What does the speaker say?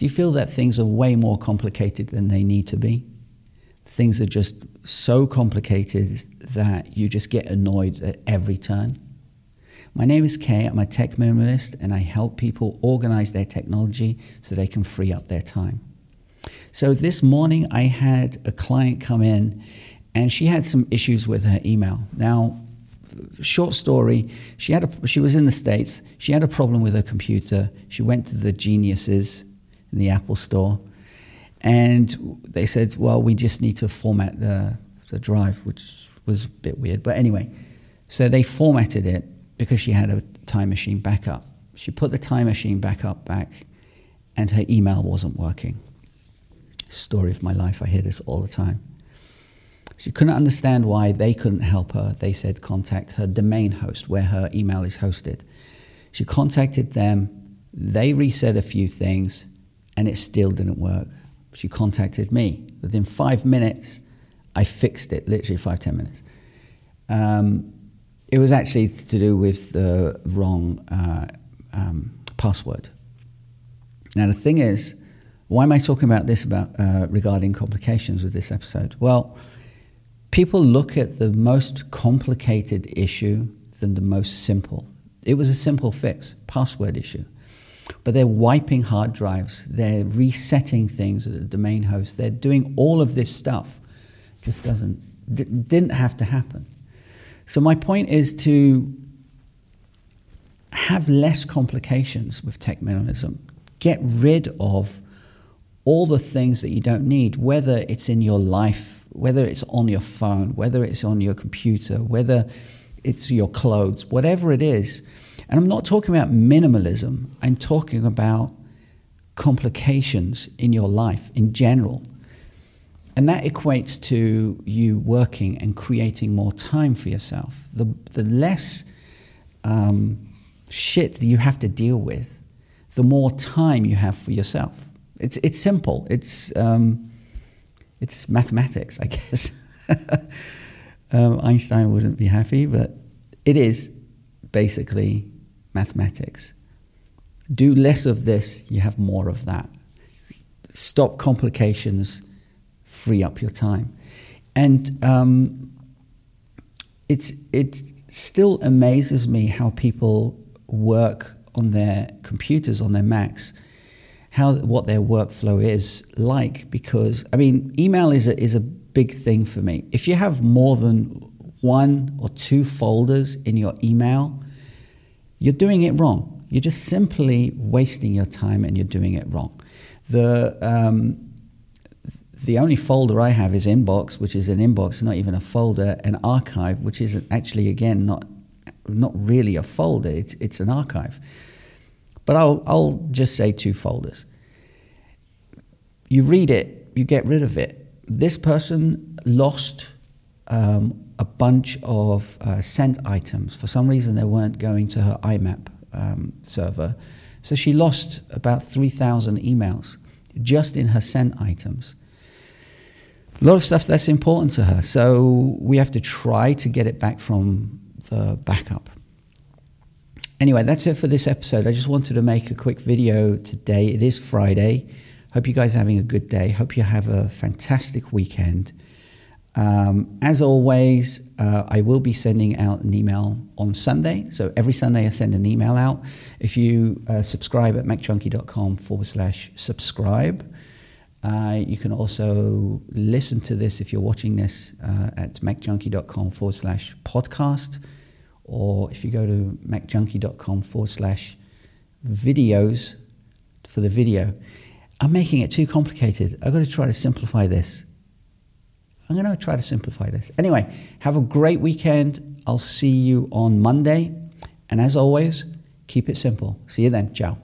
Do you feel that things are way more complicated than they need to be? Things are just so complicated that you just get annoyed at every turn. My name is Kay. I'm a tech minimalist and I help people organize their technology so they can free up their time. So this morning I had a client come in and she had some issues with her email. Now, short story, she had a, she was in the states. She had a problem with her computer. She went to the geniuses in the Apple store and they said, "Well, we just need to format the the drive," which was a bit weird. But anyway, so they formatted it because she had a time machine backup. She put the time machine backup back and her email wasn't working. Story of my life, I hear this all the time. She couldn't understand why they couldn't help her. They said contact her domain host where her email is hosted. She contacted them, they reset a few things, and it still didn't work. She contacted me. Within five minutes, I fixed it, literally five, ten minutes. Um, it was actually to do with the wrong uh, um, password. Now, the thing is, why am I talking about this about uh, regarding complications with this episode? Well, people look at the most complicated issue than the most simple. It was a simple fix, password issue. But they're wiping hard drives, they're resetting things at the domain host, they're doing all of this stuff. Just doesn't, didn't have to happen. So, my point is to have less complications with tech minimalism. Get rid of all the things that you don't need, whether it's in your life, whether it's on your phone, whether it's on your computer, whether it's your clothes, whatever it is. And I'm not talking about minimalism, I'm talking about complications in your life in general. And that equates to you working and creating more time for yourself. The, the less um, shit you have to deal with, the more time you have for yourself. It's, it's simple. It's, um, it's mathematics, I guess. um, Einstein wouldn't be happy, but it is basically mathematics. Do less of this, you have more of that. Stop complications free up your time. And um, it's, it still amazes me how people work on their computers, on their Macs, how what their workflow is like. Because I mean, email is a, is a big thing for me. If you have more than one or two folders in your email, you're doing it wrong. You're just simply wasting your time, and you're doing it wrong. The um, the only folder I have is inbox, which is an inbox, not even a folder, an archive, which is actually again not not really a folder. It's it's an archive. But I'll I'll just say two folders. You read it, you get rid of it. This person lost um, a bunch of uh, sent items. For some reason, they weren't going to her IMAP um, server, so she lost about three thousand emails just in her sent items a lot of stuff that's important to her. So we have to try to get it back from the backup. Anyway, that's it for this episode. I just wanted to make a quick video today. It is Friday. Hope you guys are having a good day. Hope you have a fantastic weekend. Um, as always, uh, I will be sending out an email on Sunday. So every Sunday, I send an email out. If you uh, subscribe at macjunkie.com forward slash subscribe, uh, you can also listen to this if you're watching this uh, at macjunkie.com forward slash podcast, or if you go to macjunkie.com forward slash videos for the video. I'm making it too complicated. I've got to try to simplify this. I'm going to try to simplify this. Anyway, have a great weekend. I'll see you on Monday. And as always, keep it simple. See you then. Ciao.